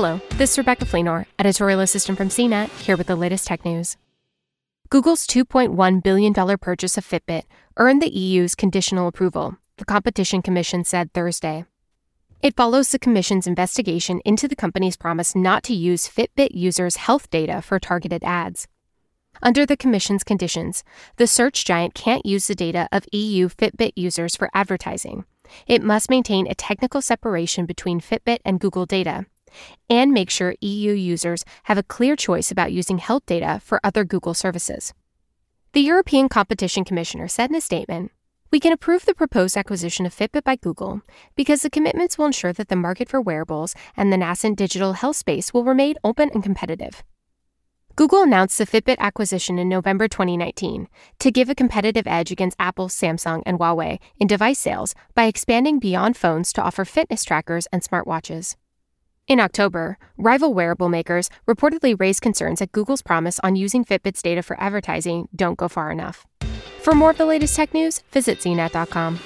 Hello, this is Rebecca Fleenor, editorial assistant from CNET, here with the latest tech news. Google's $2.1 billion purchase of Fitbit earned the EU's conditional approval, the Competition Commission said Thursday. It follows the Commission's investigation into the company's promise not to use Fitbit users' health data for targeted ads. Under the Commission's conditions, the search giant can't use the data of EU Fitbit users for advertising. It must maintain a technical separation between Fitbit and Google data and make sure EU users have a clear choice about using health data for other Google services. The European Competition Commissioner said in a statement We can approve the proposed acquisition of Fitbit by Google because the commitments will ensure that the market for wearables and the nascent digital health space will remain open and competitive. Google announced the Fitbit acquisition in November 2019 to give a competitive edge against Apple, Samsung, and Huawei in device sales by expanding beyond phones to offer fitness trackers and smartwatches. In October, rival wearable makers reportedly raised concerns that Google's promise on using Fitbit's data for advertising don't go far enough. For more of the latest tech news, visit cnet.com.